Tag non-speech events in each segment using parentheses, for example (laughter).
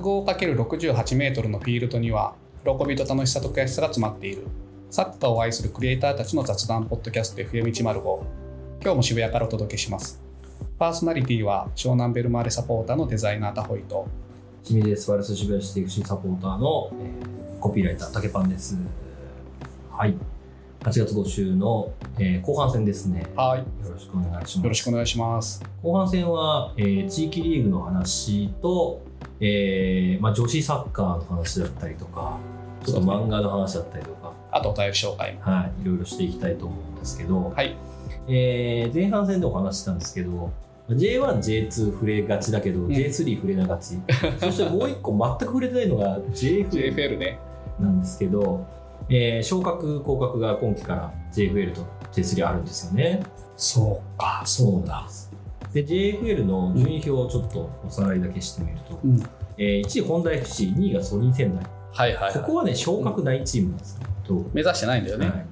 105×68 メートルのフィールドには喜びと楽しさと悔しさが詰まっている。サッカーを愛するクリエイターたちの雑談ポッドキャスト FM105 今日も渋谷からお届けします。パーソナリティは湘南ベルマーレサポーターのデザイナータホイと清水スワレス渋谷シティ FC サポーターの、えーコピーライター竹パンです。はい。8月5週の、えー後半戦ですね。はい。よろしくお願いします。よろしくお願いします。後半戦は、えー地域リーグの話と、えーまあ、女子サッカーの話だったりとかちょっと漫画の話だったりとか、あとお便り紹介も。はい、いろいろしていきたいと思うんですけど、はい。えー前半戦でお話ししたんですけど J1、J2 触れがちだけど、ん。J3 触れながち。そしてもう一個全く触れてないのが JFL (laughs) JFL ね。なんですけど、えー昇格、降格が今期から JFL と J3 あるんですよね。そうか。で、JFL の順位表をちょっとおさらいだけしてみると、うん。えー1位、ホンダ FC、2位がソニー仙台。はいはい、ここはね、昇格ないチームなんですけど、目指してないんだよね、はい。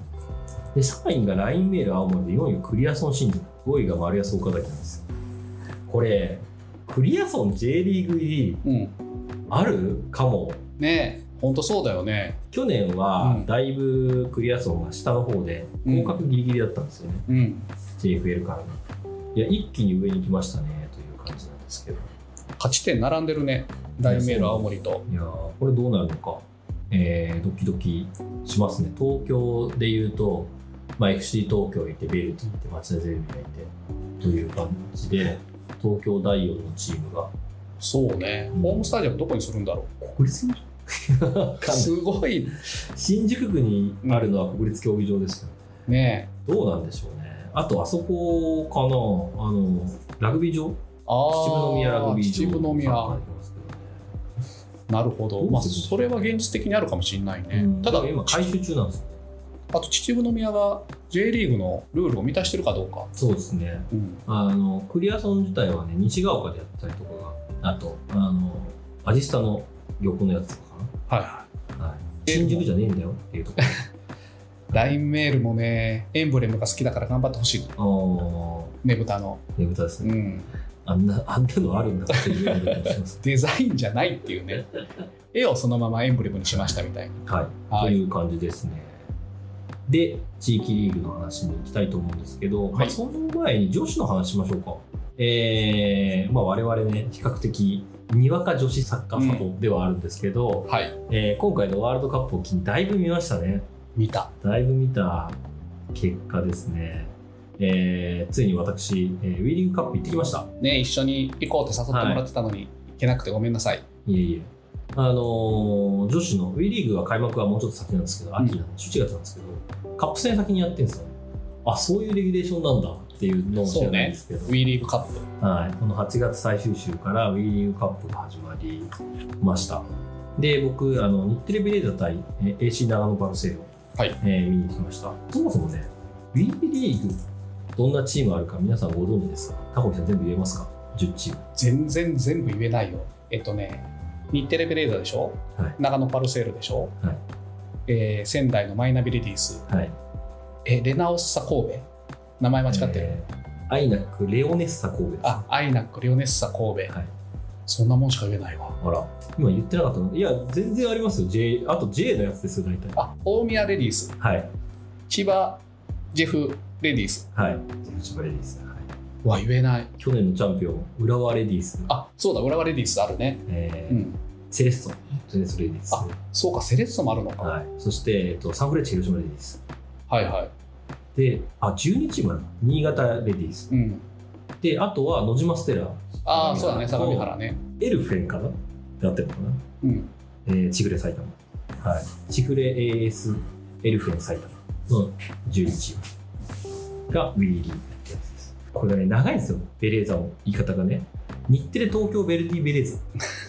で3位がラインメール青森で、4位がクリアソン新宿、5位が丸安岡崎なんですよ。これ、クリアソン J リーグ入りうん。あるかも。ねえほんとそうだよね。去年うん。はだいぶクリアソンが下の方でうん。合格ギリギリだったんですよね、うん。JFL からの。いや一気に上に来ましたねという感じなんですけど。勝ち点並んでるね。大メール青森と。いやーこれどうなるのか、えードキドキしますね。東京でいうと、まあ、FC 東京行ってベルティ行って町田ゼルビがいてという感じで東京第4のチームが。そうね、うん。ホームスタジアムどこにするんだろ国立う (laughs) すごい。新宿区にあるのは国立競技場ですよねねどうなんでしょうね。あと、あそこかな、あの、ラグビー場？あ秩父宮ラグビー場。秩父宮。ね。なるほど、まあ、それは現実的にあるかもしれないね、ただ今、回収中なんです。よ。あと秩父宮が J リーグのルールを満たしてるかどうか、そうですね。うん、あの、クリアソン自体はね、西ヶ丘でやったりとかが、あと、あの、アジスタの横のやつとかはいはい。新宿じゃねえんだよっていうとこ (laughs) い LINE メールもねエンブレムが好きだから頑張ってほしいねぶたの、あ、ねぶたですね。うん、あんな、あんなのあるんだっていう。(laughs) デザインじゃないっていうね絵をそのままエンブレムにしましたみたいなはい。はいという感じですね。で、地域リーグの話に行きたいと思うんですけど、まはいあ、その前に女子の話しましょうか。えーまあ、我々ね、比較的、にわか女子サッカーサポではあるんですけど、はいえー今回のワールドカップを機にだいぶ見ましたね。見ただいぶ見た結果ですね。えーついに私、えーウィーリングカップ行ってきました。ね一緒に行こうって誘ってもらってたのに、行けなくてごめんなさいいえいえ。あのー女子の WE リーグは開幕はもうちょっと先なんですけど、秋なんで、11月なんですけど、カップ戦先にやってるんですよね。あ、そういうレギュレーションなんだっていうのを知らないんですけど、ウィーリーグカップ。はい、この8月最終週から WE リーグカップが始まりました。で、僕、あの日テレベレーザー AC 長野パルセイロ、はい。えー見に行きました。そもそもね、WE リーグ、どんなチームあるか皆さんご存知ですか？タコリさん全部言えますか ?10 チーム。全然全部言えないよ。えっとね日テレベレーザでしょ、はい。長野パルセールでしょ、はい。えー仙台のマイナビレディース。はい。えレナオッサ神戸？名前間違ってる、えーアイナックレオネッサ神戸。あアイナックレオネッサ神戸、はいそんなもんしか言えないわあら、今言ってなかったの？いや、全然ありますよ。J、あと J のやつですよ、大体。あ大宮レディースはい。千葉ジェフレディースはい。千葉レディース。はい。は言えない去年のチャンピオン、浦和レディース。あそうだ浦和レディースあるねえーうんセレッソ。セレッソレディース。あそうかセレッソもあるのか、はい。そして、えっと、サンフレッチェ広島レディース。はいはいで、あ、12チームあるの？新潟レディース。うんで、あとは野島ステラ。ああそうだね相模原ねエルフェンかな？やってるのかなうんえー、チグレ埼玉。はい。チグレ AS エルフェン埼玉の12チームがウィーリーってやつです。これがね、長いんですよ。ベレーザの言い方がね。日テレ東京ベルディベレーザ。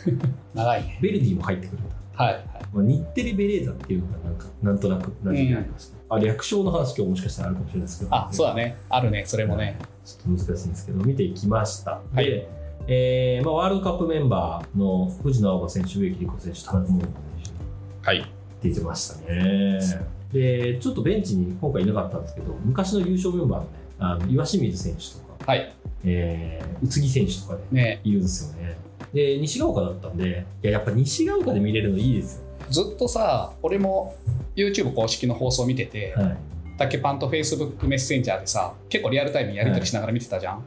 (laughs) 長いねベルディも入ってくるんだ。はいはいまあ、日テレベレーザっていうのがなんか、なんとなく馴染みがあります、あ、略称の話今日もしかしたらあるかもしれないですけど。あそうだね。あるね。それもね。ちょっと難しいんですけど、見ていきました。はい。で、えーまあ、ワールドカップメンバーの藤野青葉選手、植木理子選手、田中桃子選手、はい。出てましたね。で、ちょっとベンチに今回いなかったんですけど、昔の優勝メンバーのね、あの岩清水選手とか、はい。えー宇津木選手とかね、ね。いるんですよね。で西が丘だったんでいややっぱ西が丘で見れるのいいですずっとさ俺も YouTube 公式の放送見てて、よ、はい、竹パンと Facebook メッセンジャーでさ結構リアルタイムにやり取りしながら見てたじゃん、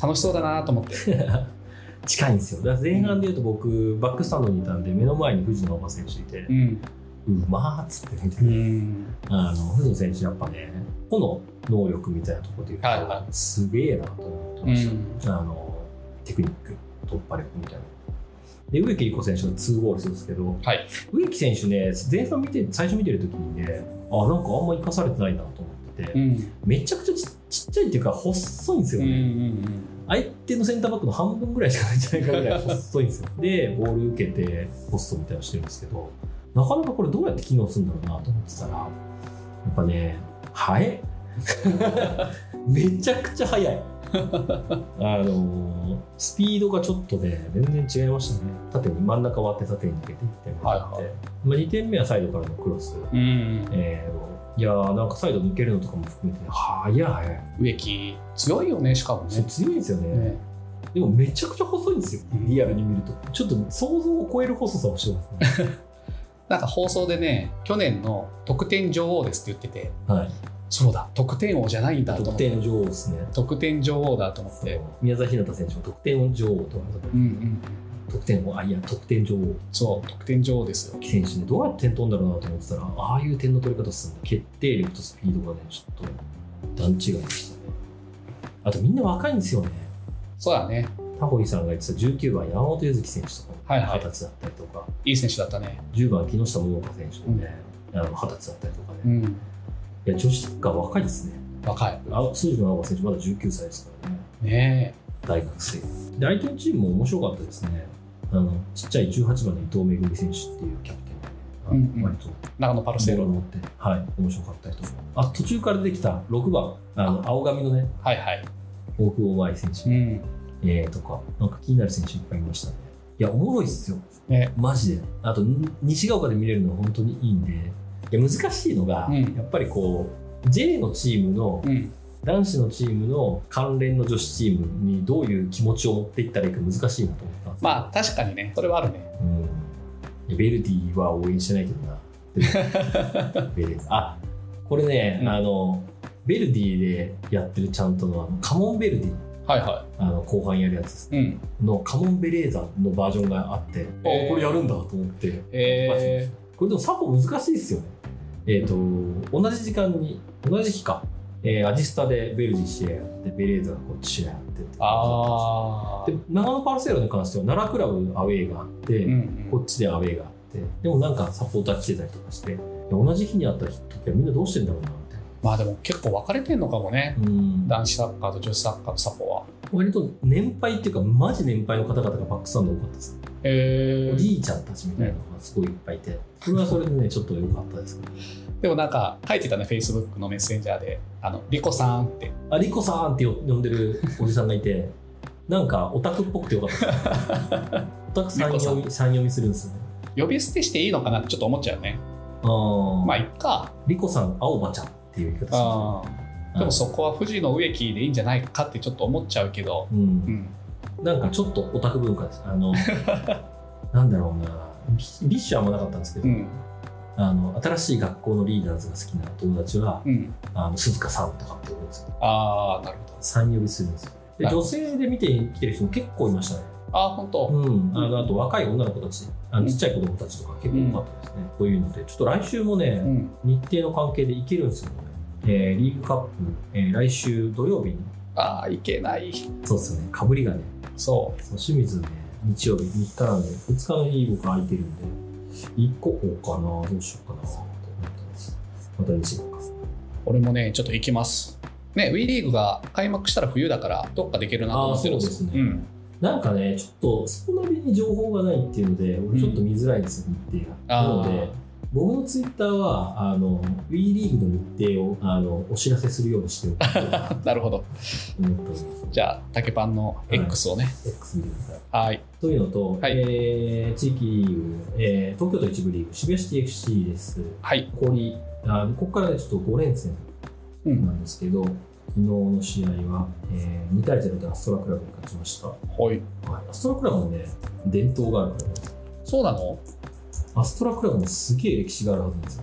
楽しそうだなと思って。(laughs) 近いんですよだから前半でいうと僕バックスタンドにいたんで目の前に藤野馬選手いてうん。うまーっつって見てうて、ん。あの藤野選手やっぱね個の能力みたいなところでいうと、はいはすげえなと思ってうました、ん。あのテクニック突破力みたいなで植木理子選手が2ゴールするんですけどはい。植木選手ね前半見て最初見てる時にねあなんかあんま生かされてないなと思ってて、うん。めちゃくちゃちちっちゃいっていうか細いんですようんうね、ん相手のセンターバックの半分ぐらいしかないんじゃないかぐらい細いんですよ。(laughs) でボール受けてポストみたいなのしてるんですけどなかなかこれどうやって機能するんだろうなと思ってたらやっぱね速い (laughs) めちゃくちゃ速いあのースピードがちょっとね全然違いましたね。縦に真ん中割って縦に抜けていってみたいな、はいはい。まあ、2点目はサイドからのクロス、うんうんえーいやーなんかサイド抜けるのとかも含めて速い速い、植木強いよねしかもね。強いんですよね。ね。でもめちゃくちゃ細いんですよ、うん。リアルに見ると。ちょっと想像を超える細さをしてますね。(laughs) なんか放送でね去年の得点女王ですって言ってて。はい。そうだ。得点王じゃないんだと思って。得点の女王ですね。得点女王だと思って。宮崎ひなた選手も得点の女王とうんうん。得点王、あ、いや、得点女王。そう得点女王ですよ。選手ね、どうやって点取んだろうなと思ってたら、ああいう点の取り方するんだ。決定力とスピードがね、ちょっと段違いでしたね。あとみんな若いんですよね。そうだね。タホイさんが言ってた19番、山本柚月選手とか、はいはい。20歳だったりとか、いい選手だったね。10番、木下桃香選手もね、あの20歳だったりとかね。うんいや、女子サッカー若いですね。若いあの青葉選手、まだ19歳ですからね。ね大学生。で、相手のチームも面白かったですね。あの、ちっちゃい18番の伊藤めぐみ選手っていうキャプテンうんうん割とえ長野パルセロボールを持って、はい、面白かったりとか。あ、途中から出てきた6番、あの、青髪のね、はいはい大久保舞選手、うんえー、とか、なんか気になる選手いっぱいいましたね。いや、おもろいっすよ。ねマジで。あと、ん西が丘で見れるのは本当にいいんで、いや、難しいのが、うん。やっぱりこう、J のチームのうん。男子のチームの関連の女子チームにどういう気持ちを持っていったらいいか難しいなと思ったんですまあ確かにね。それはあるね。うん、ベルディは応援してないけどな。ベル (laughs) あこれね、うん。あのベルディでやってるちゃんとのあのカモンベルディ。はいはあの後半やるやつです。いうん。のカモンベレーザのバージョンがあって、えー。あこれやるんだと思って、えこれでもサポ難しいですよねえっ、と同じ時間に同じ日か、えーアジスタでベルディ試合やってベレーザがこっち試合やってって。ああで長野パルセロに関しては奈良クラブアウェーがあって、うんうん。こっちでアウェーがあって。でもなんかサポーター来てたりとかして同じ日にあった時はみんなどうしてんだろうなみたいまあでも結構分かれてんのかもね。な、うん、男子サッカーと女子サッカーのサポは。割と年配っていうかマジ年配の方々がバックスタンド多かったですえー、おじいちゃんたちみたいなのがすごいいっぱいいて。それはそれで。ねちょっと良かったです。けどでもなんか書いてたねフェイスブックのメッセンジャーで「あのリコさん」って。あリコさんってよ呼んでるおじさんがいて。なんかオタクっぽくてよかったです (laughs) オタクさんリコさん。読みするんですよね。呼び捨てしていいのかな？ってちょっと思っちゃうね。あー。まあいっか。リコさん青葉ちゃんっていう言い方する。あー。でもそこは富士の植木でいいんじゃないかってちょっと思っちゃうけど。うん。うんなんかちょっとオタク文化です。あの、(laughs) なんだろうな、ビビッシュはあんまなかったんですけど、うん。あの新しい学校のリーダーズが好きな友達は、うん。あの鈴鹿さんとかって言うんですよ。ああなるほど。3呼びするんですよ。で女性で見てきてる人も結構いましたね。ああ本当、うん、あのあと若い女の子たち、あのちっちゃい子供たちとか結構多かったですね。こういうので、ちょっと来週もね、うん。日程の関係で行けるんですよね。えーリーグカップ、えー来週土曜日に、ああいけない。そうですね、かぶりがね、そそう清水ね、日曜日3日なんで、2日の日僕空いてるんで、行こうかな、どうしようかなと思ってます。また西岡さん。う俺もねちょっと行きます。ね WE リーグが開幕したら冬だからどっかできるなと思ってるんです。あーそうですね。ん、なんかね、ちょっとそこなりに情報がないっていうので、俺ちょっと見づらいんですよ、日程が。なので、僕のツイッターは、あの、WE リーグの日程をあのお知らせするようにしておこうかなと (laughs) なるほど。じゃあ竹パンの X をね X 見てください。はいというのと、はいえー地域リーグ、えー東京都一部リーグ、渋谷シティ FC です。はい氷あここからねちょっと5連戦うんなんですけど、昨日の試合は、えー2対0でアストラクラブに勝ちました。ははい。い、アストラクラブもね、伝統があるからね。そうなの？アストラクラブもすげえ歴史があるはずなんですよ。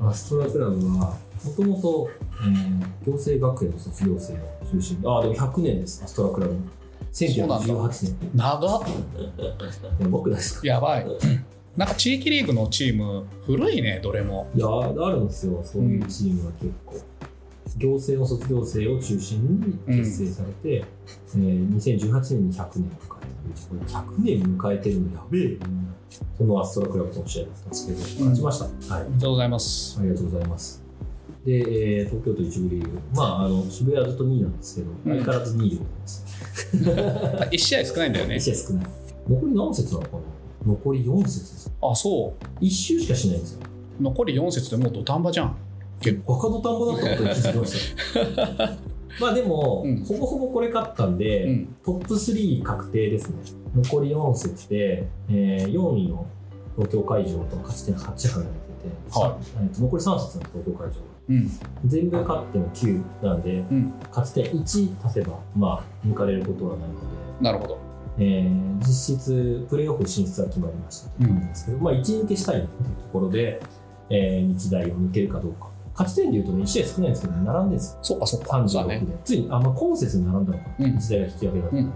アストラクラブは、もともと、えー行政学園の卒業生を中心に、ああ、でも100年です、アストラクラブ。1918年。長っ。やばくないですか？やばい。なんか地域リーグのチーム、古いね、どれも。いや、あるんですよ、そういうチームが結構。行政の卒業生を中心に結成されて、えー2018年に100年100年迎えてるのやべえ、そのアストラクラブとの試合だったんですけど、勝ちました。はいおめでとうございます。ありがとうございます。で、えー東京都一部リーグ、まあ、あの渋谷はずっと2位なんですけど、相変わらず2位でございます。(laughs) 1試合少ないんだよね1。試合少ない。残り何節なのかな？残り4節です。あ、そう。1周しかしないんですよ。残り4節でもう土壇場じゃん。バカ土壇場だったことに気づきましたよ。まあでも、うんほぼほぼこれ勝ったんで、うん。トップ3確定ですね。残り4節で、えー4位の東京会場と勝ち点8離れてて、はえーと残り3節の東京会場。うん。全部勝っても9なんで、うん。勝ち点1足せば、まあ、抜かれることはないのなるほど。で、えー実質、プレーオフ進出は決まりましたという感じですけど、まあ、1抜けしたいっていうところで、えー日大を抜けるかどうか。勝ち点でいうとね、1試合少ないんですけど、並んでるんですよ。そうか、そうか。そう36で。だね。ついに、あ、まあ、今節に並んだのかな。うん日大が引き分けだった。うん。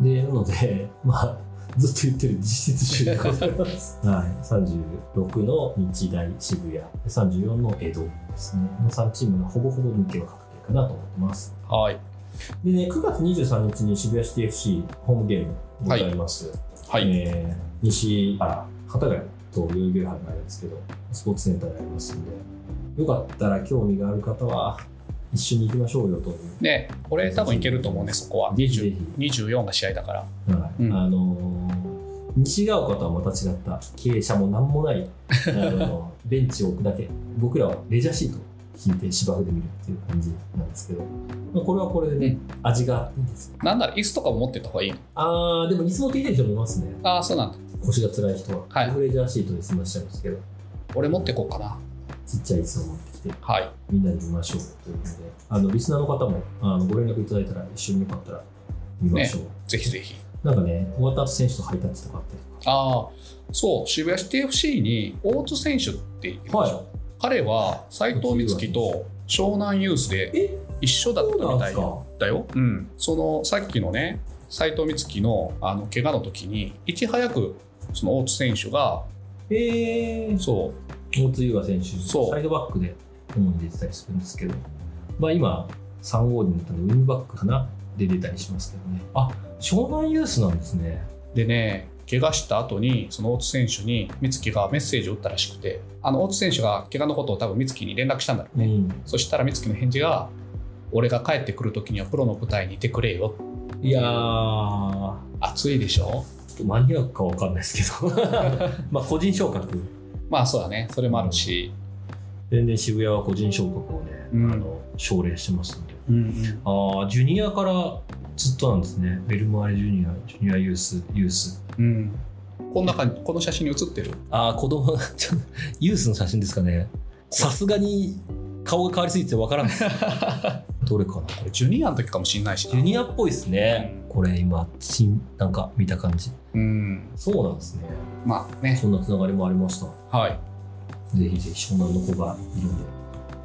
で、なので、まあ、ずっと言ってる実質首位でございます。(laughs) はい。36の日大渋谷、34の江戸ですね。の3チームがほぼほぼ抜けは確定かなと思ってます。はい。でね、9月23日に渋谷シティ FC ホームゲームございます。はい。えー西原、幡ヶ谷と代々木上原があるんですけど、スポーツセンターでありますんで、よかったら興味がある方は、一緒に行きましょうよという。ね俺多分いけると思うね、そこは。ぜひぜ20 24が試合だから。はいうんあのー西が丘とはまた違った経営者も何もないあの (laughs) ベンチを置くだけ僕らはレジャーシートを引いて芝生で見るっていう感じなんですけど、まあ、これはこれでね、味があっていいですなんなら椅子とかも持ってた方がいいの？あーでも椅子持ってきてる人もいますね。ああ、そうなんだ。腰が辛い人は、はい。僕レジャーシートで済ましちゃうんですけど。俺持ってこうかな。ちっちゃい椅子を持ってきてはい。みんなで見ましょうということであのリスナーの方もあのご連絡いただいたら一緒によかったら見ましょう、ぜひぜひ。なんかね終わった後選手とハイタッチとかあってああ、そう、渋谷シティ FC に大津選手っているでしょ、はい彼は斎藤光希と湘南ユースでえ一緒だったみたいだよ。うん。そのさっきのね、斎藤光希のあの怪我の時に、いち早くその大津選手が、えー、そ大津優雅選手、そうサイドバックで主に出てたりするんですけど、まあ、今、3号になったので、ウィングバックかな？で出たりしますけどね。あ湘南ユースなんですね。う。でね、怪我した後に、その大津選手に光希がメッセージを打ったらしくて、あの大津選手が怪我のことを多分光希に連絡したんだろうね。ん、そしたら光希の返事が、俺が帰ってくる時にはプロの舞台にいてくれよ。いやー、熱いでしょ？間に合うかわかんないですけど、(laughs) まあ個人昇格、まあそうだね、それもあるし。全然渋谷は個人昇格をね、うんあの奨励してますので。うんああ、ジュニアからずっとなんですね。ベルマーレジュニア、ジュニアユース、ユース。うん。こんな感じ、この写真に写ってる？ああ、子供、ちょユースの写真ですかね。さすがに顔が変わりすぎてわからんです。(laughs) どれかなこれジュニアの時かもしれないしな。ジュニアっぽいですね。これ今、新、なんか見た感じ。うん。そうなんですね。まあね。そんなつながりもありました。はい。ぜひぜひ湘南の子がいるんで、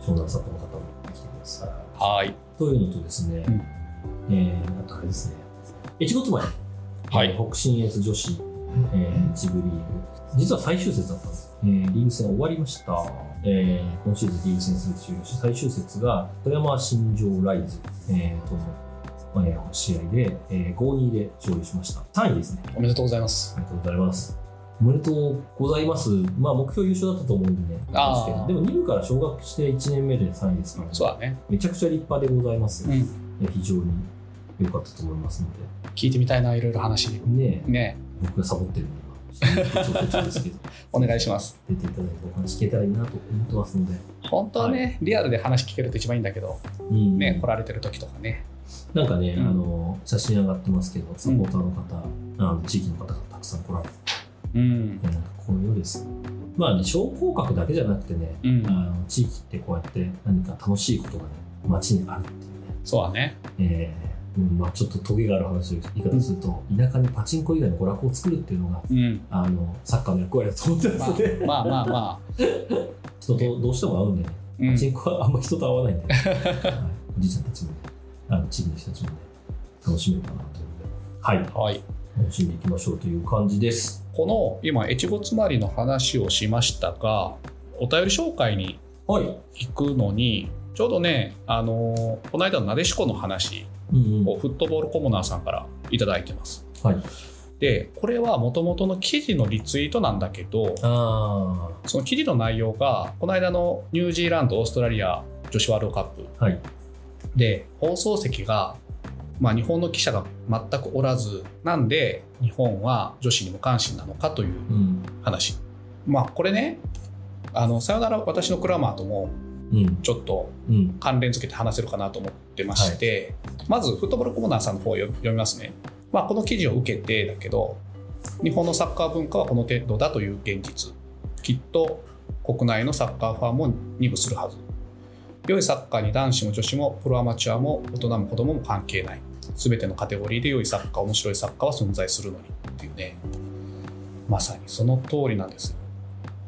湘南サポの方も来てください。はい。というのとですね、うんえー、あとあれですね、越後妻へ、はいえー北信越女子、えー、ジブリーグ、実は最終節だったんです。えーリーグ戦終わりました。えー今シーズンリーグ戦すべて終了し、最終節が富山新庄ライズ、えーとの、えー試合で、えー、5-2で勝利しました。3位ですね。おめでとうございます。ありがとうございます。おめでとうございます。まあ、目標優勝だったと思うんでね。あーですけどでも、2部から昇格して1年目で3位ですから、そうだね。めちゃくちゃ立派でございますよ。うん。非常に良かったと思いますの聞いてみたいな、いろいろ話。で、ねえね僕がサボってるので、今、ちょっと中ですけど、(laughs) お願いします。出ていただいてお話聞けたらいいなと思ってますので、本当はね、リアルで話聞けると一番いいんだけど、うんね、来られてる時とかね。なんかね、うんあの、写真上がってますけど、サポーターの方、あの地域の方がたくさん来られて、うん。なんかこういうようですよ。まあね、昇降格だけじゃなくてね、うんあ。の地域ってこうやって何か楽しいことがね、街にあるっていうそうだね。えーうんまあ、ちょっとトゲがある話を言い方すると、田舎にパチンコ以外の娯楽を作るっていうのがうん。あのサッカーの役割だと思ってますね、まあまあまあま人とどうしても会うんでね、あ。うんパチンコはあんま人と会わないんで、(laughs) はいおじいちゃんたちもねあのチームの人たちもね楽しめるかなと思うんではいはい。楽しんでいきましょうという感じですこの今、越後つまりの話をしましたが、お便り紹介にはい、行くのに、ちょうどね、あのこの間のなでしこの話をフットボールコモナーさんからいただいてます。はい、で、これはもともとの記事のリツイートなんだけど、あその記事の内容が、この間のニュージーランド、オーストラリア女子ワールドカップあはい。で、放送席が、まあ、日本の記者が全くおらず、なんで日本は女子に無関心なのかといううん話。まあ、これね、あの、さよなら私のクラマーともうんちょっとうん関連付けて話せるかなと思ってまして、まずフットボールコーナーさんの方を読読みますね。まあ、この記事を受けてだけど、日本のサッカー文化はこの程度だという現実。きっと国内のサッカーファンも二部するはず。良いサッカーに男子も女子もプロアマチュアも大人も子供も関係ない。すべてのカテゴリーで良いサッカー、面白いサッカーは存在するのにっていうね。まさにその通りなんですよ。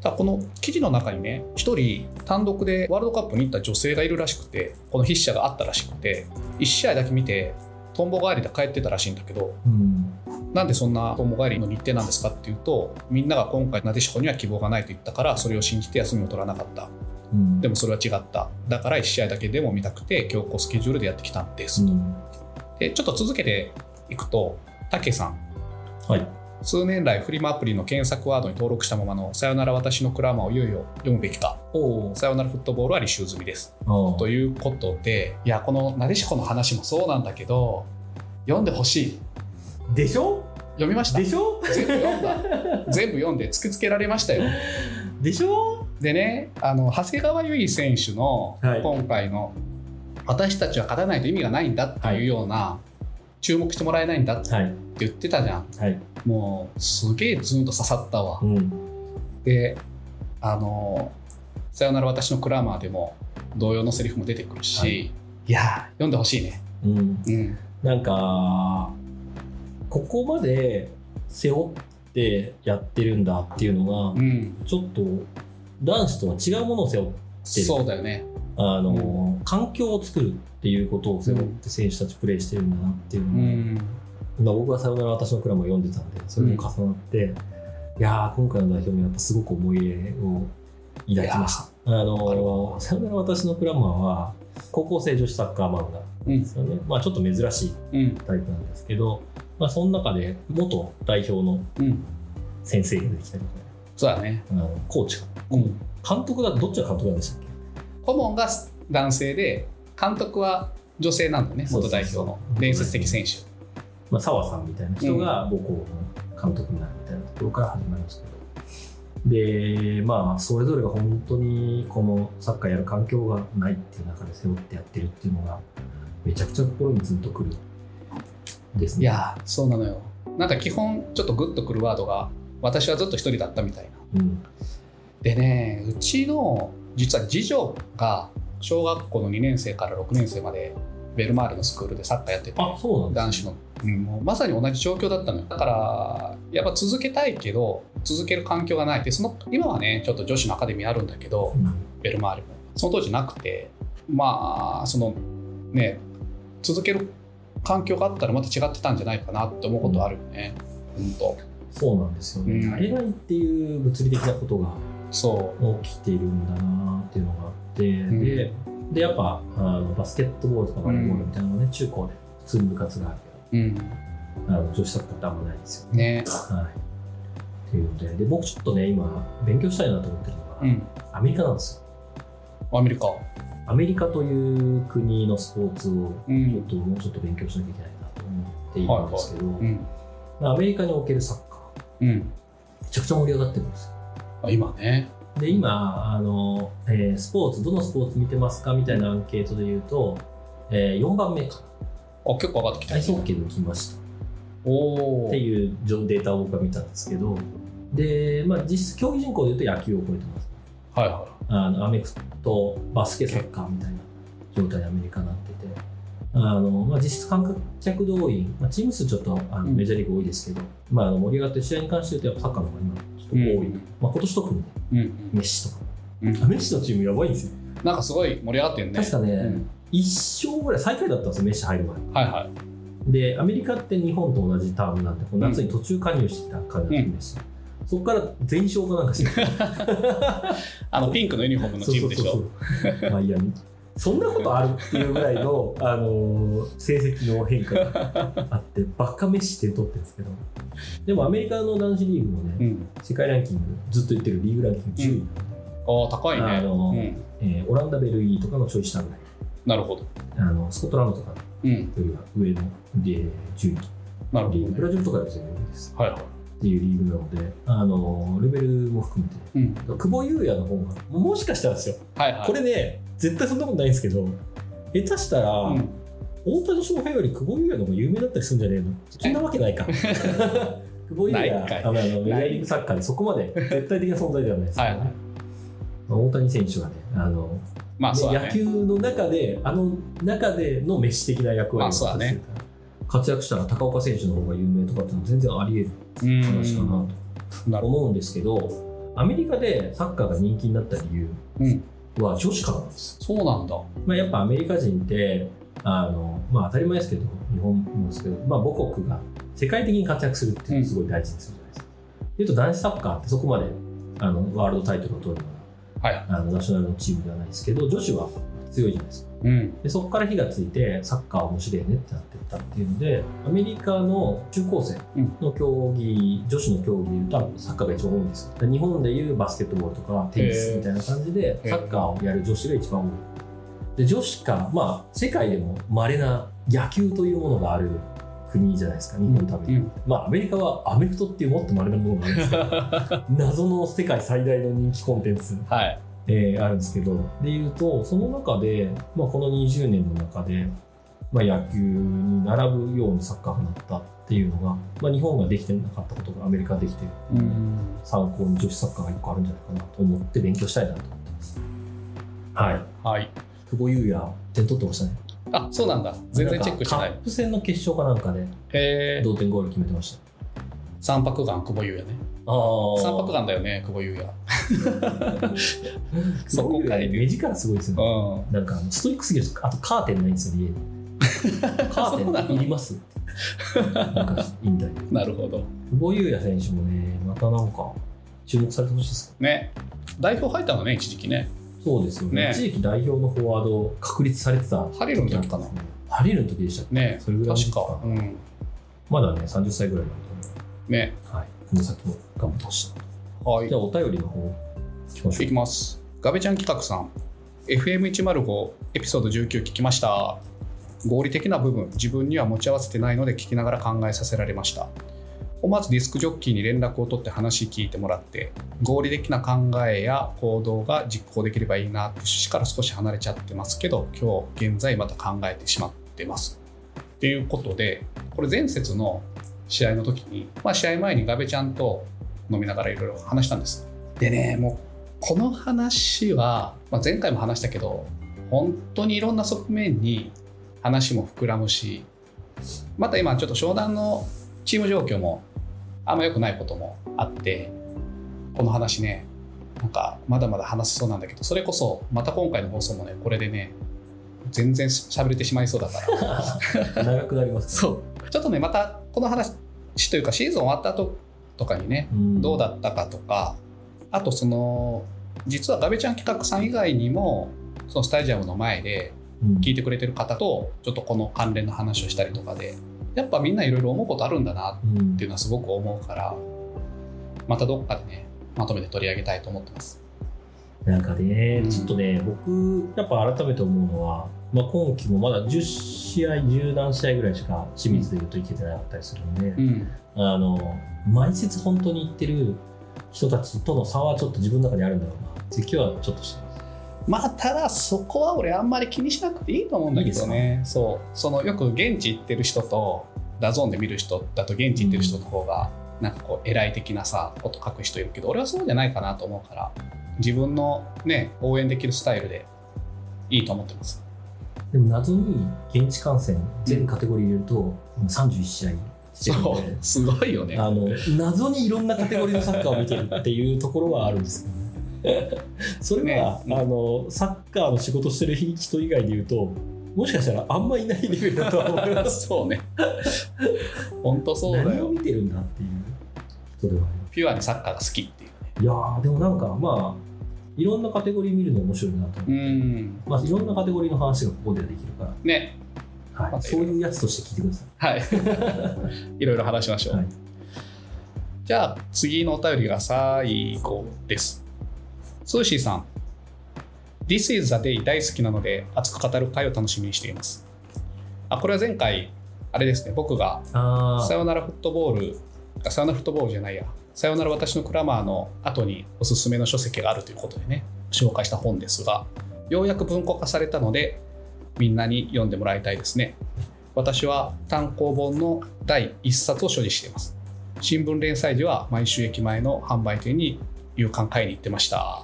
ただこの記事の中にね、一人単独でワールドカップに行った女性がいるらしくて、この筆者があったらしくて、1試合だけ見て、トンボ帰りで帰ってたらしいんだけど、うんなんでそんなトンボ帰りの日程なんですかっていうと、みんなが今回なでしこには希望がないと言ったから、それを信じて休みを取らなかった。うん。でもそれは違った。だから1試合だけでも見たくて、強行スケジュールでやってきたんです。うん。で、ちょっと続けていくと、たけさん。はい。数年来フリマアプリの検索ワードに登録したままの「さよなら私のクラマー」をいよいよ読むべきか。お「さよならフットボール」は履修済みです。おということでいやこのなでしこの話もそうなんだけど読んでほしい。でしょ？読みました。でしょ？全部読んだ。全部読んで突きつけられましたよ。でしょ？でねあの長谷川唯選手のはい。今回の、私たちは勝たないと意味がないんだっていうような、注目してもらえないんだってはい。言ってたじゃん。はい。もうすげえズンと刺さったわ。うん。であの「さよなら私のクラマー」でも同様のセリフも出てくるし、はい。い、やー読んでほしいね。うん。うん。なんかここまで背負ってやってるんだっていうのがうん。ちょっと男子とは違うものを背負ってる。そうだよね。あの、環境を作るっていうことを背負って選手たちプレーしてるんだなっていううのが、ん。まあ、僕はさよなら私のクラブを読んでたんでそれも重なって、いやー今回の代表にやっぱすごく思い入れを抱きました。あのさよなら私のクラマーは高校生女子サッカー漫画うん。ですよね、まあちょっと珍しいうん。タイプなんですけど、まあ、その中で元代表のうん。先生が出てきたりとかそうだね、あのコーチがうん、監督がどっちが監督なんでしたっけ顧問が男性で監督は女性なんだね元代表の。伝説的選手。まあ、澤さんみたいな人が母校の監督になるみたいなところから始まりますけど、で、まあ、それぞれが本当にこのサッカーやる環境がないっていう中で背負ってやってるっていうのが、めちゃくちゃ心にずっとくるですね。いやーそうなのよ。なんか基本ちょっとグッとくるワードが私はずっと一人だったみたいな。うん。でねうちの実は次女が小学校の2年生から6年生までベルマーレのスクールでサッカーやっててあ、そうなん男子。の、うん、もうまさに同じ状況だったのよ。だからやっぱ続けたいけど続ける環境がない。でその今はねちょっと女子のアカデミーあるんだけどうん。ベルマーレも。その当時なくてまあそのね続ける環境があったらまた違ってたんじゃないかなって思うことあるよね、本当そうなんですよね。うん。やれないっていう物理的なことがそ起きているんだなっていうのがあって、ん。ででやっぱあのバスケットボールとかバレーボールみたいなのがね、中高で普通に部活があるけううん。どあの女子サッカーってあんまないんですよね。ね。はい、っていうのでで僕ちょっとね今勉強したいなと思ってるのが、うん。アメリカなんですよ。アメリカ。アメリカという国のスポーツをうちょんっともうちょっと勉強しなきゃいけないなと思っているんですけど、アメリカにおけるサッカーうん。めちゃくちゃ盛り上がってるんですよ。あ今ね。で今あの、えースポーツどのスポーツ見てますかみたいなアンケートで言うと、え4番目か。あ結構上がってきたアイスホッケーで来ました。おおっていうデータを僕は見たんですけどで、まあ、実質競技人口で言うと野球を超えてます。はいはあのアメフトバスケサッカーみたいな状態でアメリカになっててあのまあ、実質観客動員、まあ、チーム数ちょっとあのうん。メジャーリーグ多いですけど、まあ、あの盛り上がってる試合に関して言うと、やっぱサッカーの方が今、ちょっと多い。と、うん。まあ、今年特にうん。うんメッシとか、うん。あメッシのチームやばいんですよ。なんかすごい盛り上がってるね。確かね、うん。一勝ぐらい、最下位だったんですよ、メッシ入る前。はいはい。で、アメリカって日本と同じタームなんで、こう夏に途中加入してきた感じなんですよ。そこから全勝かなんかしてる (laughs) あのピンクのユニフォームのチームでしょ。まあいいやそんなことあるっていうぐらいの、(laughs) あのー成績の変化があって (laughs) バッカメッシ点取ってるんですけど。でもアメリカの男子リーグもね、うん。世界ランキングずっと言ってるリーグランキング10位、ああ高いね。あのうん。えーオランダベルギーとかのちょい下ぐらい。なるほど。あのスコットランドとかうんよりは上ので10位。なるほどリーグブねラジルとかより全然上です。はいはい。っていうリーグなのであのレベルも含めて。うん。久保優也の方がもしかしたらですよ。はいはい。これね、絶対そんなことないんですけど、下手したら、うん。大谷翔平より久保優也の方が有名だったりするんじゃねえの？そんなわけないか。(laughs) 久保優也、あのメジャーリーグサッカーでそこまで絶対的な存在ではないですけど、はい。はいまあ大谷選手はね、あのねまあね。野球の中で、あの中でのメッシ的な役割をまあそうだね。活躍したら高岡選手の方が有名とかっていうのは全然あり得るうん話かななと思うんですけど、アメリカでサッカーが人気になった理由。どうんは女子からなんです。そうなんだまあ、やっぱアメリカ人ってあの、まあ、当たり前ですけど日本もですけど、まあ、母国が世界的に活躍するっていうのをすごい大事にするじゃないですか。でいうと男子サッカーってそこまであのワールドタイトルを取るようはいなあのナショナルのチームではないですけど女子は強いじゃないですか。うん。でそこから火がついてサッカー面白いねってなってったっていうのでアメリカの中高生の競技、女子の競技でいうとサッカーが一番多いんですよ。で日本でいうバスケットボールとかテニスみたいな感じでサッカーをやる女子が一番多い。で女子かまあ世界でも稀な野球というものがある国じゃないですか日本多分、うん。まあアメリカはアメフトっていうもっと稀なものがあるんですけど (laughs) 謎の世界最大の人気コンテンツ。はいえーあるんですけどでいうとその中で、まあ、この20年の中で、まあ、野球に並ぶようにサッカーがなったっていうのが、まあ、日本ができてなかったことがアメリカができてる。うん。参考に女子サッカーが一個あるんじゃないかなと思って勉強したいなと思ってます。はい。はい。久保優也点取ってましたね。あそうなんだ。全然チェックしてない。カップ戦の決勝かなんかで同点ゴール決めてました。三白眼久保優也ね三白眼だよね久保優也。(laughs) そこかい。目力すごいですよね。うなんかストイックすぎるあとカーテンないんですよ家に。(laughs) カーテンいります？なんかいいんだよんなるほど。久保優也選手もねまたなんか注目されてほしいです。ね。代表入ったのね一時期ね。そうですよね。ね。一時期代表のフォワード確立されてたハリルの時かな。ハリルの時でしたっけ？ね。それぐらい確か。うん。まだね30歳ぐらいなんで、ね。はい、この先も頑張ってほしいなはいじゃあお便りの方聞きましょいうきます。ガベちゃん企画さん。FM105 エピソード19聞きました。合理的な部分、自分には持ち合わせてないので聞きながら考えさせられました。思わずディスクジョッキーに連絡を取って話聞いてもらって、合理的な考えや行動が実行できればいいなって趣旨から少し離れちゃってますけど、今日現在また考えてしまってます。っていうことで、これ前節の試合の時に、まあ、試合前にガベちゃんと飲みながらいろいろ話したんです。でね、もうこの話は、まあ、前回も話したけど本当にいろんな側面に話も膨らむしまた今ちょっと商談のチーム状況もあんま良くないこともあってこの話ねなんかまだまだ話せそうなんだけどそれこそまた今回の放送もねこれでね全然喋れてしまいそうだから。う (laughs) 長くなりますそう。ちょっとねまたこの話というかシーズン終わった後とかにねうん。どうだったかとかあとその実はガベちゃん企画さん以外にもそのスタジアムの前でうん。聞いてくれてる方とちょっとこの関連の話をしたりとかでやっぱみんないろいろ思うことあるんだなうん。っていうのはすごく思うからまたどっかでねまとめて取り上げたいと思ってます。なんかね、うん。ちょっとね、僕、やっぱ改めて思うのは、まあ、今季もまだ10試合、10何試合ぐらいしか清水で言うといけてなかったりするんで、うん、あの、毎節本当に行ってる人たちとの差はちょっと自分の中にあるんだろうな。実況はちょっとしてます。まあただそこは俺あんまり気にしなくていいと思うんだけどね。そう。そのよく現地行ってる人と DAZN で見る人だと現地行ってる人の方がなんかこう偉い的なさこと書く人いるけど俺はそうじゃないかなと思うから自分のね応援できるスタイルでいいと思ってますでも謎に現地観戦全カテゴリー入れるともう31試合してすごいよね。あの謎にいろんなカテゴリーのサッカーを見てるっていうところはあるんですけどね。(laughs) それは、ねあのサッカーの仕事してる人以外で言うともしかしたらあんまいないレベルだとは思います。そうね。本当そうだよ。何を見てるんだっていう人ではピュアにサッカーが好きっていやーでもなんかまあいろんなカテゴリー見るの面白いなと思って、うん。まあ、いろんなカテゴリーの話がここではできるから、ね。はいそういうやつとして聞いてください。はい。(laughs) いろいろ話しましょう。はいじゃあ次のお便りが最後です。スーシーさん。This is the day 大好きなので熱く語る回を楽しみにしています。あ、これは前回、あれですね、僕があさよならフットボール、あさよならフットボールじゃないや、さよなら私のクラマーの後におすすめの書籍があるということでね、紹介した本ですが、ようやく文庫化されたので、みんなに読んでもらいたいですね。私は単行本の第1冊を所持しています。新聞連載時は毎週駅前の販売店に夕刊買いに行ってました。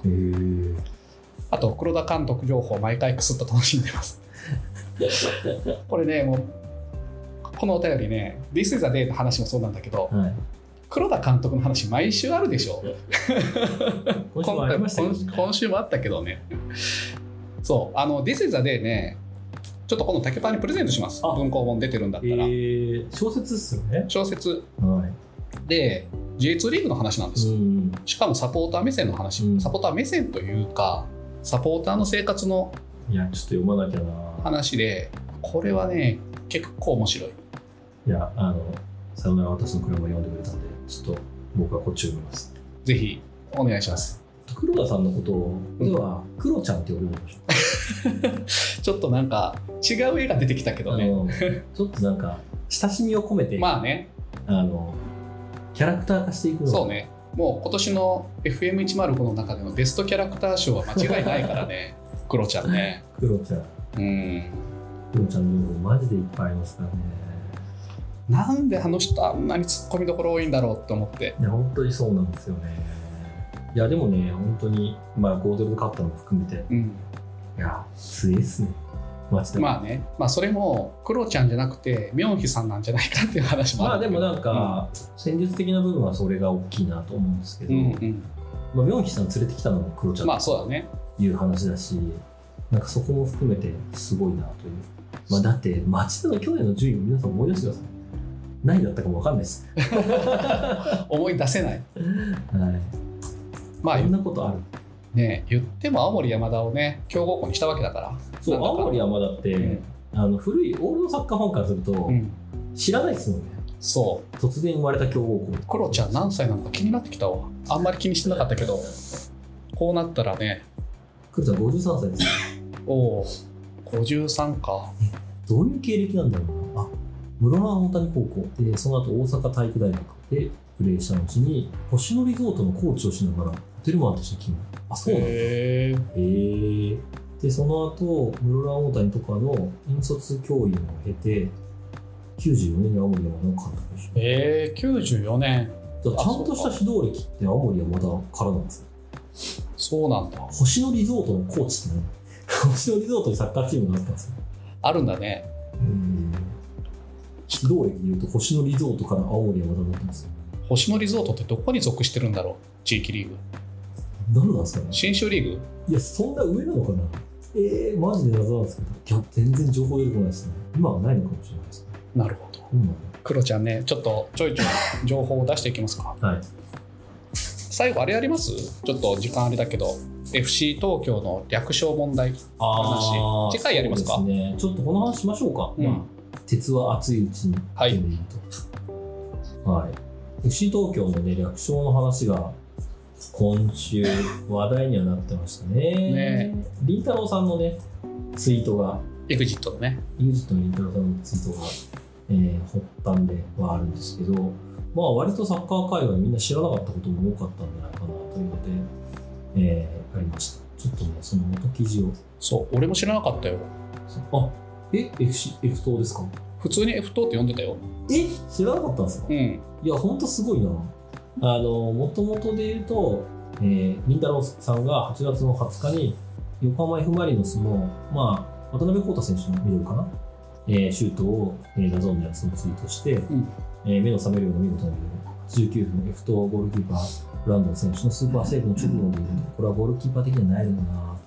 あと、黒田監督情報を毎回クスッと楽しんでます。これね、もう、このお便りね、This is a day の話もそうなんだけど、はい、黒田監督の話毎週あるでしょ。(laughs) 今今今週もあったけどね。そうあの「This is a day ね」ちょっとこの竹パンにプレゼントします。あ。文庫本出てるんだったら、えー、小説っすよね。小説。はい。で J2 リーグの話なんです。よ、ん。しかもサポーター目線の話、うん。サポーター目線というかサポーターの生活のいや、ちょっと読まなきゃな。話でこれはね結構面白い。いや、あの、さよなら私の車を読んでくれたんで、ちょっと僕はこっちを読みます。ぜひお願いします黒田さんのことを、では、クロちゃんって呼びましょ (laughs) ちょっとなんか違う絵が出てきたけう。どねちょっとなんか、親しみを込めて、まあねあの、キャラクター化していくのそうね、もう今年の FM105 の中でのベストキャラクター賞は間違いないからね、(laughs) クロちゃんね。クロちゃん。うん。クロちゃんの情報マジでいっぱいありますからね。なんであの人あんなに突っ込みどころ多いんだろうって思って。いや、本当にそうなんですよね。いや、でもね、本当に、まあ、5ドルで勝ったのも含めて、うん。いや、強いっすね。まあね、まあそれもクロちゃんじゃなくて、ミョンヒさんなんじゃないかっていう話もあるまあでもなんか、戦術的な部分はそれが大きいなと思うんですけど、うんうん。まあ、ミョンヒさん連れてきたのもクロちゃんまあそうだね。という話だし、なんかそこも含めてすごいなという。まあだって、町田の去年の順位を皆さん思い出してください。何だったかもわかんないです。(laughs) 思い出せない。はい。まあこんなことある？ね、言っても青森山田をね、強豪校にしたわけだから。そう、青森山田って、うんあの古いオールドサッカーファンからすると、うん。知らないですもんね。そ突然生まれた強豪校。う。クロちゃん何歳なのか気になってきたわ。あんまり気にしてなかったけど、こうなったらね、クロちゃん53歳です。おお、53か。どういう経歴なんだろう室蘭大谷高校で、その後大阪体育大学でプレーした後に、星野リゾートのコーチをしながら、ホテルマンとして勤務。あ、そうなんだ。へへえ。え。で、その後、室蘭大谷とかの引率教員を経て、94年に青森山田の監督でしえー、94年。ちゃんとした指導歴って青森山田からなんですね。そうなんだ。星野リゾートのコーチって何？星野リゾートにサッカーチームがあったんですよ。あるんだね。うん指導歴でいうと星野リゾートから青森山田になってますよ。星野リゾートってどこに属してるんだろう？地域リーグ。何なんですかね？新州リーグ？いや、そんな上なのかな？えー、マジで謎なんですけど、いや、全然情報出てこないですね。今はないのかもしれないですね。なるほど。うんクロちゃんね、ちょっとちょいちょい (laughs) 情報を出していきますか。はい。最後、あれやります？ちょっと時間あれだけど、FC 東京の略称問題。あ次回やりますか？ね。ちょっとこの話しましょうか。うんまあ、鉄は熱いうちに。はいはい。FC 東京のね、略称の話が、今週話題にはなってましたね。ねりんたろーさんのね、ツイートが、エグジットのね。EXIT のりんたろーさんのツイートが、えー発端ではあるんですけど、まあ割とサッカー界隈みんな知らなかったことも多かったんじゃないかなというので、えーありました。ちょっとね、その元記事を。そう、俺も知らなかったよ。あ、え、FC、F 党ですか？普通に F 等って呼んでたよ。え知らなかったんですか？うん。いや、ほんとすごいな。あの、もともとで言うと、えー、りんたろーさんが8月の20日に、横浜 F・ マリノスの、まあ、渡辺浩太選手のミドルかな、えーシュートを、えー、ダゾーンのやつをツイートして、んえー目の覚めるような見事なミドル19分 F とゴールキーパーブランドン選手のスーパーセーブの直後でいるとこれはゴールキーパー的にはないのかな？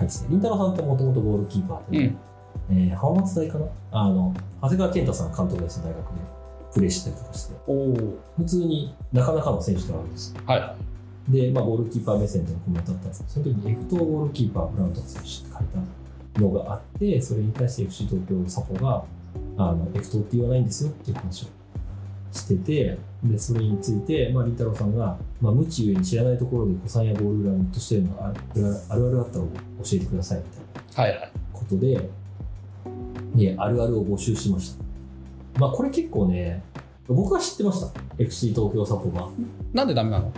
書いてて凛太郎さんってもともとゴールキーパーで、うん。えー浜松大かな？あの長谷川健太さん監督です大学でプレーしたりとかしておお。普通になかなかの選手ではあるんですはい。で、まあ、ゴールキーパー目線でのコメントだったんですけど、その時に F とゴールキーパー、ブラウントン選手って書いたのがあって、それに対して FC 東京サポが、あの F 党って言わないんですよっていう話をしてて、で、それについて、まあ、り太郎さんが、まあ、無知ゆえに知らないところで子さんやゴールランとしてるのがあるあるあるあったら教えてくださいみたいなはいはい。ことで、いえ、あるあるを募集しました。まあ、これ結構ね、僕は知ってました。FC 東京サポが。なんでダメなの？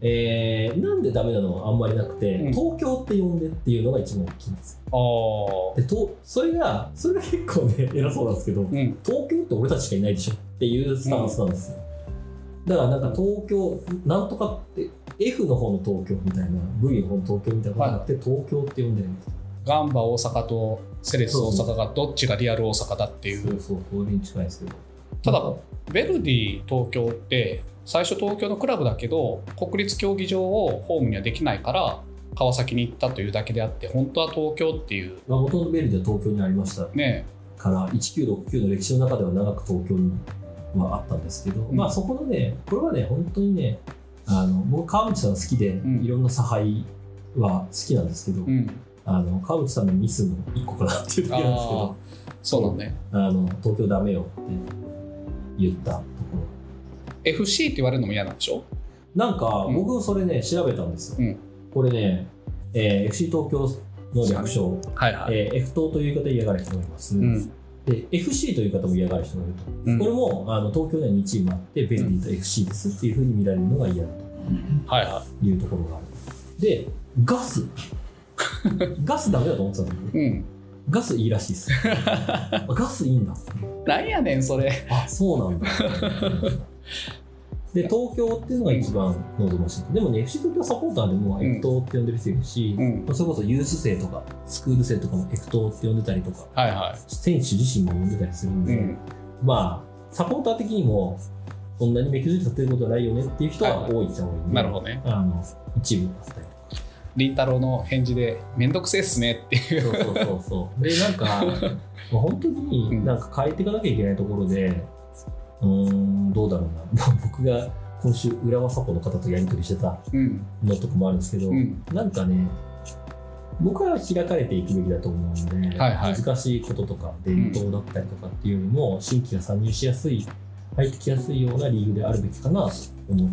えー、なんでダメなの？はあんまりなくて、うん東京って呼んでっていうのが一番大きいんですああ。でとそれがそれが結構ね偉そうなんですけど、うん。東京って俺たちしかいないでしょっていうスタンスなんですよ、だからなんか東京なんとかって F の方の東京みたいな V の方の東京みたいなことじゃなくて、東京って呼んでるみたいガンバ大阪とセレッソ大阪がどっちがリアル大阪だっていな、う。そうそうに近いですけど。ただベルディ東京って最初東京のクラブだけど国立競技場をホームにはできないから川崎に行ったというだけであって本当は東京っていう。まあ元々ベルディは東京にありました。ねから1969の歴史の中では長く東京にはあったんですけど、ん。まあそこのねこれはね本当にねあの僕川口さん好きで、ん。いろんな差配は好きなんですけど、うんあの川口さんのミスの一個かなっていう時なんですけあどあそうだね。あの東京ダメよって言ったところ。FC って言われるのも嫌なんでしょ？なんかうん。僕それね調べたんですよ、うん。これね、えー FC 東京の略称、はいはえー F 党という言い方嫌がる人がいます、うん。で FC という言い方も嫌がる人がいると、うん。これもあの東京には2チームあってベルディと FC ですっていうふうに見られるのが嫌だはいはというところがある。でガス (laughs) ガスダメだと思ってたんだけどいうん。ガスいいらしいです。(laughs) あガスいいんだ。なんやねんそれ。あそうなんだ。で東京っていうのが一番望ましい。でもね FC 東京サポーターでもうん F 党って呼んでる人いるし、うん。それこそユース生とかスクール生とかも F 党って呼んでたりとかはいは選手自身も呼んでたりするんで、いうん。まあサポーター的にもそんなに目くじり立てることはないよねっていう人は多いっちゃ多いんで、なるほどね。あの一部だったりとか凛太郎の返事でめんどくせえっすねっていう。そうそうそうそう。でなんか (laughs) まあ本当になんか変えていかなきゃいけないところでうーんどうだろうな。(laughs) 僕が今週浦和サポの方とやり取りしてたうん。のとかもあるんですけど、うん。なんかね僕は開かれていくべきだと思うんで、はいはい。難しいこととか伝統だったりとかっていうよりも新規が参入しやすい入ってきやすいようなリーグであるべきかなと思っ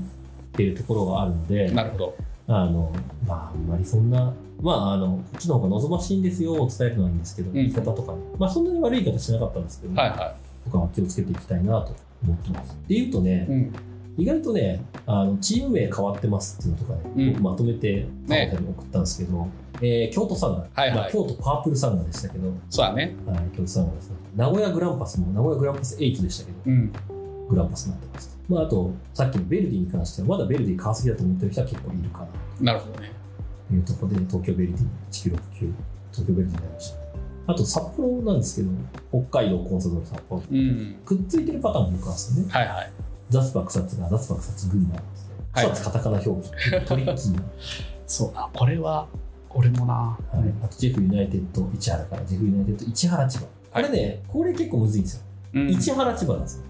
ているところがあるのでなるほどあのまああんまりそんなまああのこっちの方が望ましいんですよを伝えるのはいいんですけど、ん。言い方とかねまあそんなに悪い言い方しなかったんですけど、はいは僕は気をつけていきたいなと思ってます。っていうとね、いうん。意外とねあのチーム名変わってますっていうのとかね、うん。僕まとめてタね送ったんですけど、えー京都サンガ、はいはい。まあ、京都パープルサンガでしたけど、そうだね。はい、京都サンガですね。名古屋グランパスも名古屋グランパス8でしたけどうん。グランパスになってます、まあ、あとさっきのベルディに関してはまだベルディ川崎だと思ってる人は結構いるかな。なるほどね。というところで東京ベルディ1969東京ベルディになりました。あと札幌なんですけど北海道コンサドール札幌。うん。くっついてるパターンもよくあるんですよね。はいはい。ザスパ草津がザスパ草津群馬草津カタカナ表記。トリッキー。な (laughs) そうなこれは俺もな。はい、あとジェフユナイテッド市原からジェフユナイテッド市原千葉。これね、これ結構むずいんですよ。うん。市原千葉なんですよ。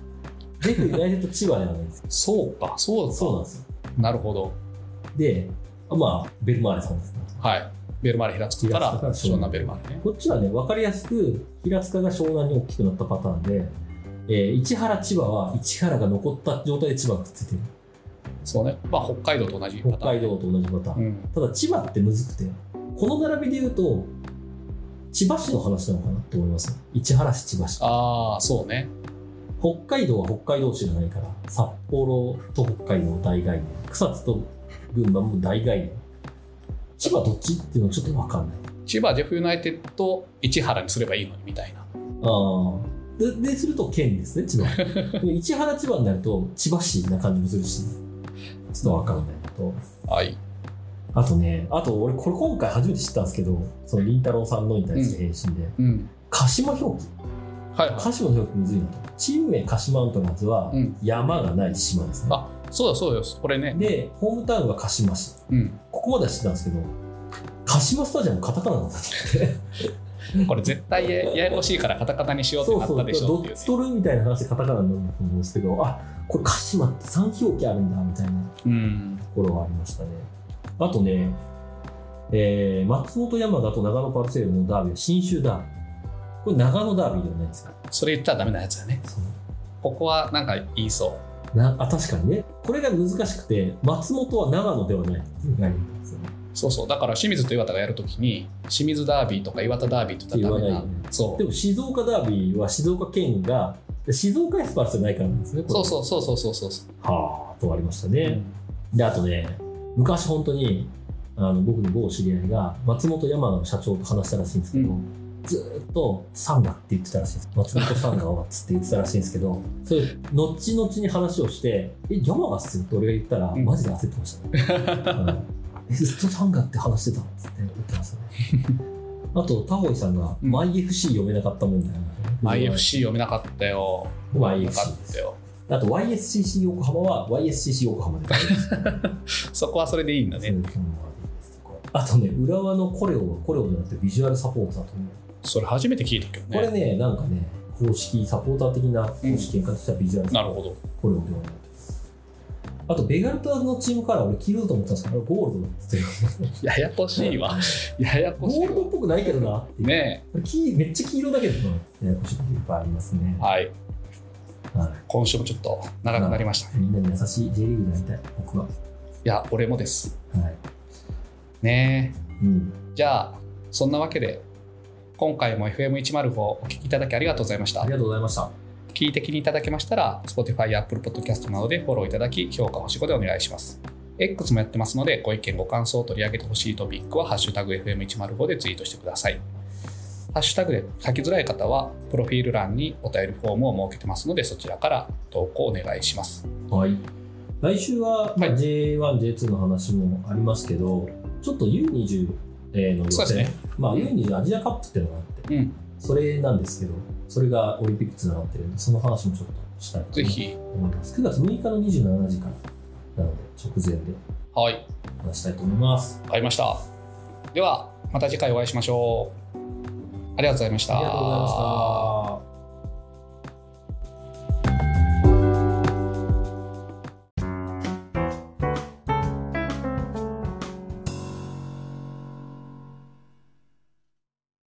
ジェフユナイテッド千葉ではないんですよ。そうかそうかそうなんですよ。なるほどで、まあ、ベルマーレさんですね。はいベルマーレ平塚から湘南ベルマーレねこっちはね、分かりやすく、平塚が湘南に大きくなったパターンで、えー市原千葉は市原が残った状態で千葉がくっついてる。そうねまあ北海道と同じパターン北海道と同じパターン。うんただ千葉ってむずくて、この並びで言うと、千葉市の話なのかなって思います。市原市千葉市。ああそうね北海道は北海道市じゃないから札幌と北海道大概念草津と群馬も大概念千葉どっちっていうのはちょっと分かんない。千葉ジェフユナイテッド市原にすればいいのにみたいな。ああでですると県ですね千葉 (laughs) 市原千葉になると千葉市な感じもするしちょっと分かんない。のと。はい。あとね、あと俺これ今回初めて知ったんですけど、そのりんたろーさんのに対する返信で、うん。鹿島表記。はいはい。鹿島の表記むずいなと。チーム名鹿島アントラーズはうん山がない島ですね。あそうだそうです。これね。で、ホームタウンは鹿島市。うん。ここまでは知ってたんですけど、鹿島スタジアムカタカナなんだって。これ絶対やややこしいからカタカナにしようってそうそう、なったでしょどっていうっち取るみたいな話でカタカナになると思うんですけど、あこれ鹿島って3表記あるんだみたいなうん。ところはありましたね。あとね、えー松本山田と長野パルセールのダービーは新州ダービー。これ長野ダービーではないですか？それ言ったらダメなやつだね。ここはなんか言いそなあ確かにね。これが難しくて、松本は長野ではないね。う。そうそう。だから清水と岩田がやるときに、清水ダービーとか岩田ダービーって言ったらダメなね。そでも静岡ダービーは静岡県が、静岡エスパルスじゃないからなんですね。そうそうそうそうそうそう。はあ、とありましたね。で、あとね、昔本当に、あの僕の某知り合いが松本山田の社長と話したらしいんですけど、うずーっとサンガって言ってたらしいです。松本サンガはっつって言ってたらしいんですけど、(laughs) それ、後々に話をして、え、山がっすって俺が言ったら、うんマジで焦ってましたね。(laughs) はいえ、ずっとサンガって話してたっつって言ってましたね。(laughs) あと、タホイさんが、うん MyFC 読めなかった問題、ね。IFC 読めなかったよ。ったよ。あと YSCC 横浜は YSCC 横浜で。そこはそれでいいんだね。あとね、浦和のコレオはコレオじゃなくてビジュアルサポーターという。それ初めて聞いたけどこれね。ね、なんかね、公式サポーター的な公式見方したビジュアルサポーター、なるほど。コレオではないあと、ベガルタのチームカラー俺黄色だと思ってたんですけど、ゴールドだってややこしいわ。(laughs) ややこしいわ。ゴールドっぽくないけどなっていう。ねこれ黄めっちゃ黄色だけどな。ややこしいこといっぱいありますね。はい。は今週もちょっと長くなりましたね。い。みんなに優しい J リーグになりたい、僕は。いや、俺もです。はい。ねうん。じゃあ、そんなわけで、今回も FM105 お聞きいただきありがとうございましたあり。がとうございました。聞いて気にいただけましたら、Spotify や Apple Podcast などでフォローいただき、評価星5でお願いします。X もやってますので、ご意見、ご感想を取り上げてほしいトピックは、ハッシュタグ FM105 でツイートしてください。ハッシュタグで書きづらい方は、プロフィール欄にお便りフォームを設けてますので、そちらから投稿お願いします。はい。来週は、まあはい J1、J2 の話もありますけど、ちょっと U20 の予選、ねまあ U20 アジアカップっていうのがあって、うん、それなんですけど、それがオリンピックつながってるんで、その話もちょっとしたいとぜひ、思います。9月6日の27時からなので、直前ではい、話したいと思います。わかりました。では、また次回お会いしましょう。ありがとうございました。ありがとうございました。